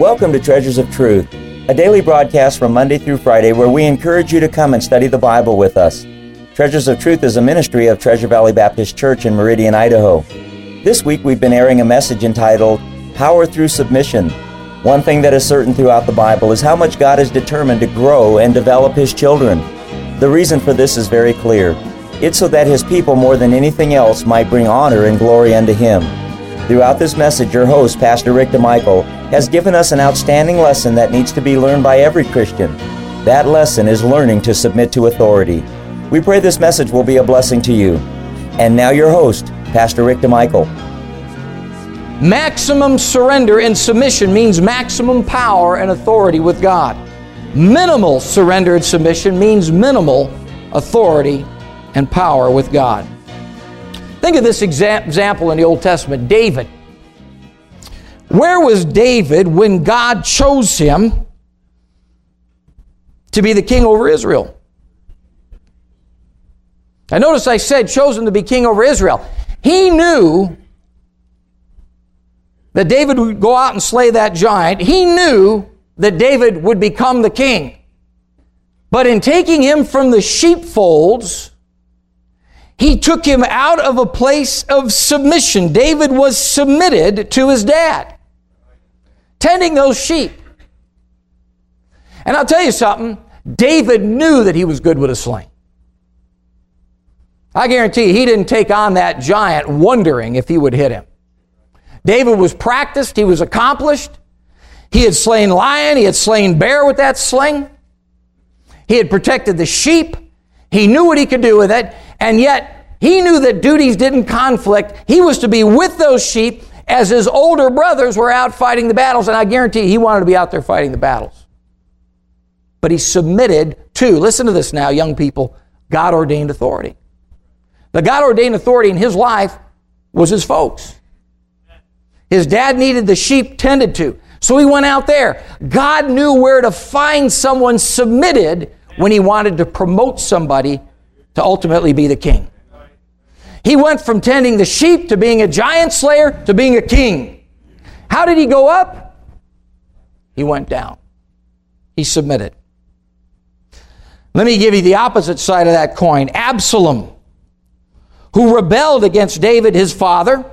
Welcome to Treasures of Truth, a daily broadcast from Monday through Friday where we encourage you to come and study the Bible with us. Treasures of Truth is a ministry of Treasure Valley Baptist Church in Meridian, Idaho. This week we've been airing a message entitled Power Through Submission. One thing that is certain throughout the Bible is how much God is determined to grow and develop His children. The reason for this is very clear. It's so that His people, more than anything else, might bring honor and glory unto Him. Throughout this message, your host, Pastor Rick DeMichael, has given us an outstanding lesson that needs to be learned by every Christian. That lesson is learning to submit to authority. We pray this message will be a blessing to you. And now, your host, Pastor Rick DeMichael. Maximum surrender and submission means maximum power and authority with God. Minimal surrender and submission means minimal authority and power with God. Think of this example in the Old Testament David. Where was David when God chose him to be the king over Israel? I notice I said chosen to be king over Israel. He knew that David would go out and slay that giant. He knew that David would become the king. But in taking him from the sheepfolds, he took him out of a place of submission. David was submitted to his dad, tending those sheep. And I'll tell you something, David knew that he was good with a sling. I guarantee you, he didn't take on that giant wondering if he would hit him. David was practiced, he was accomplished. He had slain lion, he had slain bear with that sling. He had protected the sheep. He knew what he could do with it, and yet he knew that duties didn't conflict. He was to be with those sheep as his older brothers were out fighting the battles, and I guarantee he wanted to be out there fighting the battles. But he submitted to, listen to this now, young people, God ordained authority. The God ordained authority in his life was his folks. His dad needed the sheep tended to. So he went out there. God knew where to find someone submitted when he wanted to promote somebody to ultimately be the king. He went from tending the sheep to being a giant slayer to being a king. How did he go up? He went down. He submitted. Let me give you the opposite side of that coin Absalom, who rebelled against David, his father,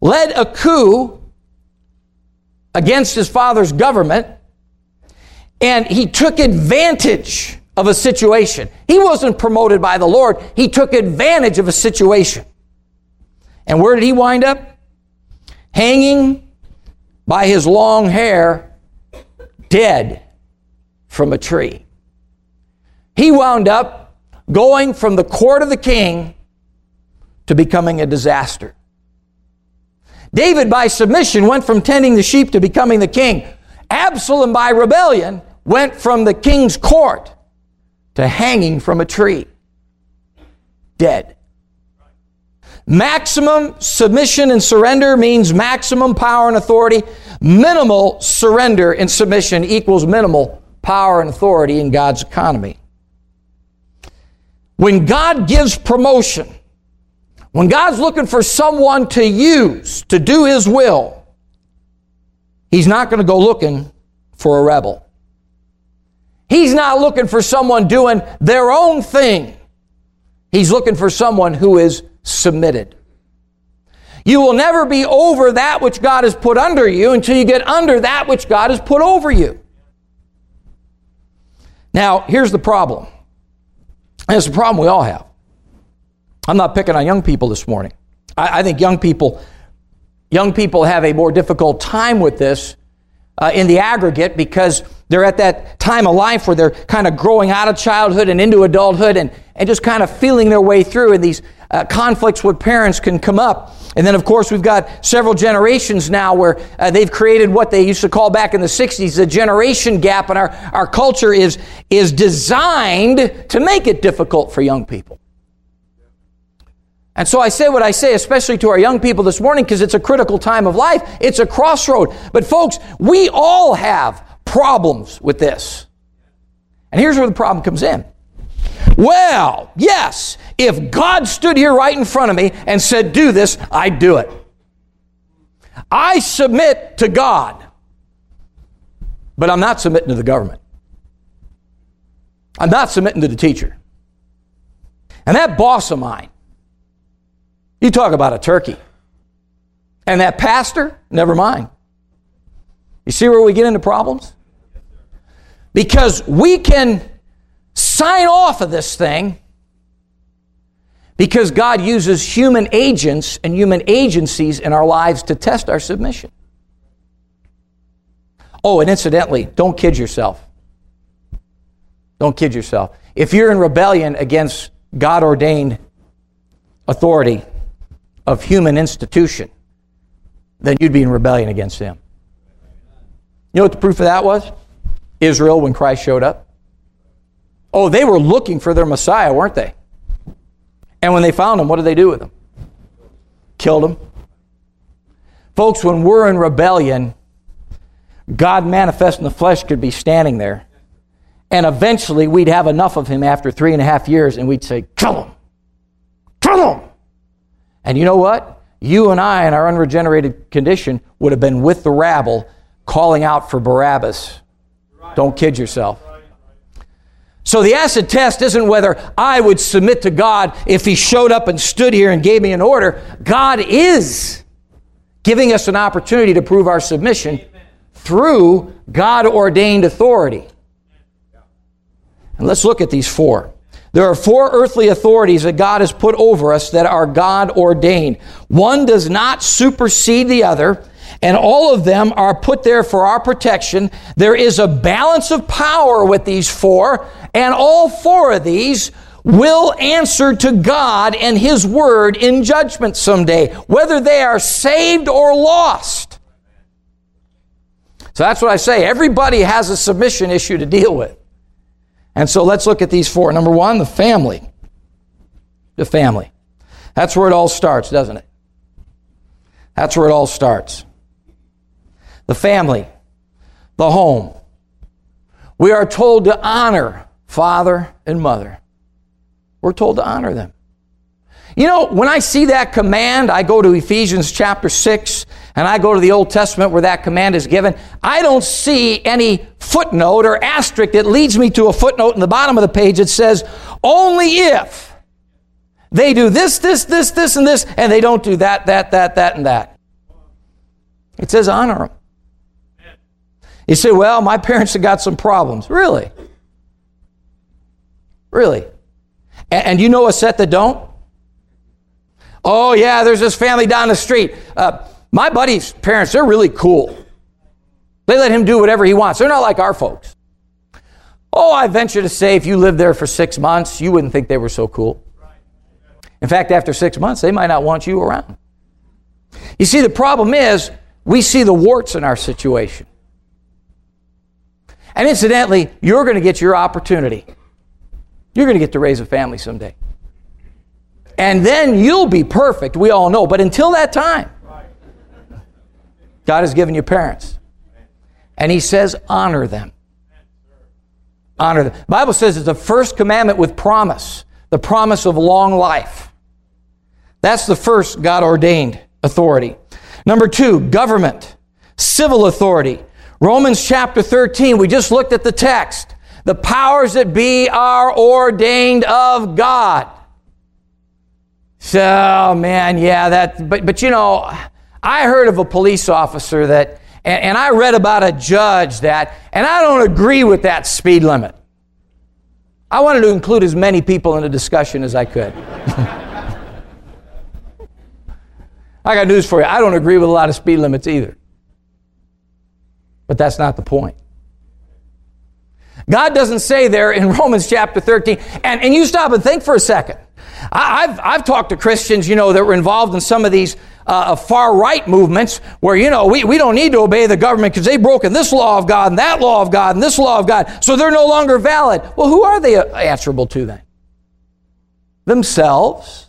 led a coup against his father's government, and he took advantage of a situation. He wasn't promoted by the Lord, he took advantage of a situation. And where did he wind up? Hanging by his long hair, dead from a tree. He wound up going from the court of the king to becoming a disaster. David, by submission, went from tending the sheep to becoming the king. Absalom, by rebellion, went from the king's court to hanging from a tree. Dead. Maximum submission and surrender means maximum power and authority. Minimal surrender and submission equals minimal power and authority in God's economy. When God gives promotion, when God's looking for someone to use to do His will, He's not going to go looking for a rebel. He's not looking for someone doing their own thing. He's looking for someone who is submitted. You will never be over that which God has put under you until you get under that which God has put over you. Now, here's the problem. And it's a problem we all have. I'm not picking on young people this morning. I, I think young people, young people have a more difficult time with this uh, in the aggregate because they're at that time of life where they're kind of growing out of childhood and into adulthood and, and just kind of feeling their way through, and these uh, conflicts with parents can come up. And then, of course, we've got several generations now where uh, they've created what they used to call back in the 60s the generation gap, and our, our culture is, is designed to make it difficult for young people. And so I say what I say, especially to our young people this morning, because it's a critical time of life. It's a crossroad. But folks, we all have problems with this. And here's where the problem comes in. Well, yes, if God stood here right in front of me and said, Do this, I'd do it. I submit to God. but I'm not submitting to the government. I'm not submitting to the teacher. And that boss of mine, you talk about a turkey. And that pastor, never mind. You see where we get into problems? Because we can sign off of this thing because God uses human agents and human agencies in our lives to test our submission. Oh, and incidentally, don't kid yourself. Don't kid yourself. If you're in rebellion against God ordained authority of human institution, then you'd be in rebellion against Him. You know what the proof of that was? Israel when Christ showed up. Oh, they were looking for their Messiah, weren't they? And when they found him, what did they do with him? Killed him. Folks, when we're in rebellion, God manifest in the flesh could be standing there. And eventually we'd have enough of him after three and a half years and we'd say, Kill him! Kill him! And you know what? You and I, in our unregenerated condition, would have been with the rabble calling out for Barabbas. Don't kid yourself. So the acid test isn't whether I would submit to God if He showed up and stood here and gave me an order. God is giving us an opportunity to prove our submission through God ordained authority. And let's look at these four. There are four earthly authorities that God has put over us that are God ordained. One does not supersede the other, and all of them are put there for our protection. There is a balance of power with these four, and all four of these will answer to God and His Word in judgment someday, whether they are saved or lost. So that's what I say. Everybody has a submission issue to deal with. And so let's look at these four. Number one, the family. The family. That's where it all starts, doesn't it? That's where it all starts the family, the home. We are told to honor father and mother. We're told to honor them. You know, when I see that command, I go to Ephesians chapter 6 and I go to the Old Testament where that command is given. I don't see any footnote or asterisk that leads me to a footnote in the bottom of the page that says, only if they do this, this, this, this, and this, and they don't do that, that, that, that, and that. It says honor them. You say, well, my parents have got some problems. Really? Really? And, and you know a set that don't? Oh, yeah, there's this family down the street. Uh, my buddy's parents, they're really cool. They let him do whatever he wants. They're not like our folks. Oh, I venture to say if you lived there for six months, you wouldn't think they were so cool. In fact, after six months, they might not want you around. You see, the problem is we see the warts in our situation. And incidentally, you're going to get your opportunity. You're going to get to raise a family someday. And then you'll be perfect, we all know. But until that time, God has given you parents. And He says, honor them. Honor them. The Bible says it's the first commandment with promise, the promise of long life. That's the first God ordained authority. Number two, government, civil authority. Romans chapter 13, we just looked at the text. The powers that be are ordained of God. So, man, yeah, that, but, but you know, I heard of a police officer that, and, and I read about a judge that, and I don't agree with that speed limit. I wanted to include as many people in the discussion as I could. I got news for you. I don't agree with a lot of speed limits either. But that's not the point. God doesn't say there in Romans chapter 13, and, and you stop and think for a second. I, have I've talked to Christians, you know, that were involved in some of these uh, far right movements where, you know, we, we don't need to obey the government because they've broken this law of God and that law of God and this law of God, so they're no longer valid. Well, who are they answerable to then? Themselves.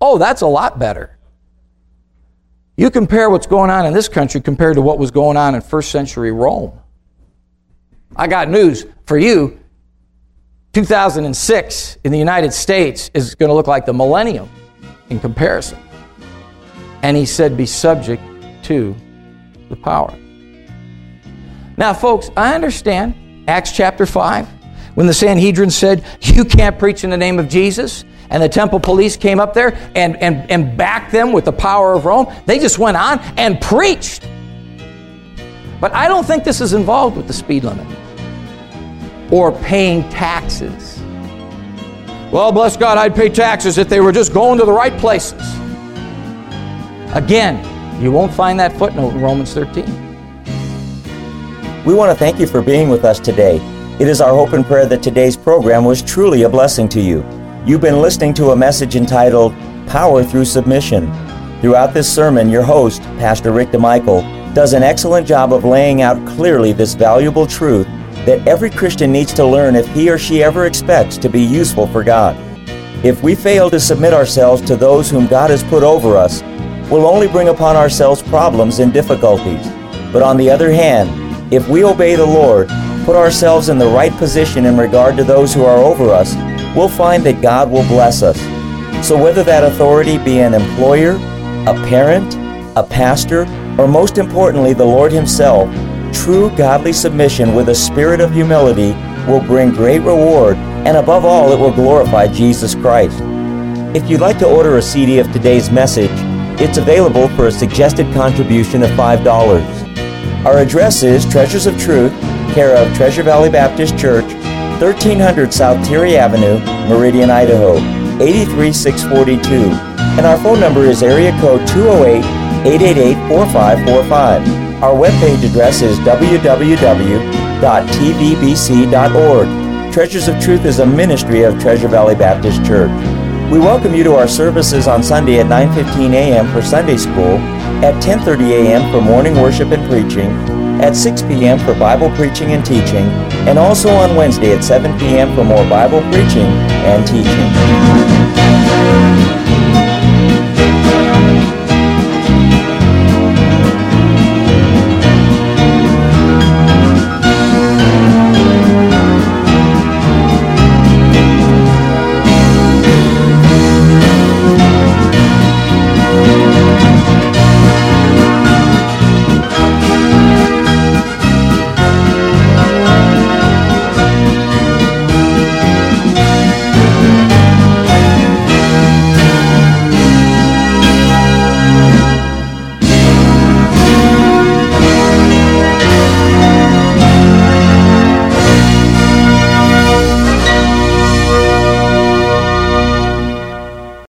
Oh, that's a lot better. You compare what's going on in this country compared to what was going on in first century Rome. I got news for you. 2006 in the United States is going to look like the millennium in comparison. And he said, be subject to the power. Now, folks, I understand Acts chapter 5, when the Sanhedrin said, You can't preach in the name of Jesus, and the temple police came up there and, and, and backed them with the power of Rome. They just went on and preached. But I don't think this is involved with the speed limit or paying taxes. Well, bless God, I'd pay taxes if they were just going to the right places. Again, you won't find that footnote in Romans 13. We want to thank you for being with us today. It is our hope and prayer that today's program was truly a blessing to you. You've been listening to a message entitled Power Through Submission. Throughout this sermon, your host, Pastor Rick DeMichael, does an excellent job of laying out clearly this valuable truth that every Christian needs to learn if he or she ever expects to be useful for God. If we fail to submit ourselves to those whom God has put over us, we'll only bring upon ourselves problems and difficulties. But on the other hand, if we obey the Lord, put ourselves in the right position in regard to those who are over us, we'll find that God will bless us. So whether that authority be an employer, a parent, a pastor, or most importantly, the Lord Himself, true godly submission with a spirit of humility will bring great reward, and above all, it will glorify Jesus Christ. If you'd like to order a CD of today's message, it's available for a suggested contribution of $5. Our address is Treasures of Truth, care of Treasure Valley Baptist Church, 1300 South Teare Avenue, Meridian, Idaho, 83642. And our phone number is area code 208 888 4545. Our webpage address is www.tvbc.org. Treasures of Truth is a ministry of Treasure Valley Baptist Church. We welcome you to our services on Sunday at 9:15 a.m. for Sunday school, at 10:30 a.m. for morning worship and preaching, at 6 p.m. for Bible preaching and teaching, and also on Wednesday at 7 p.m. for more Bible preaching and teaching.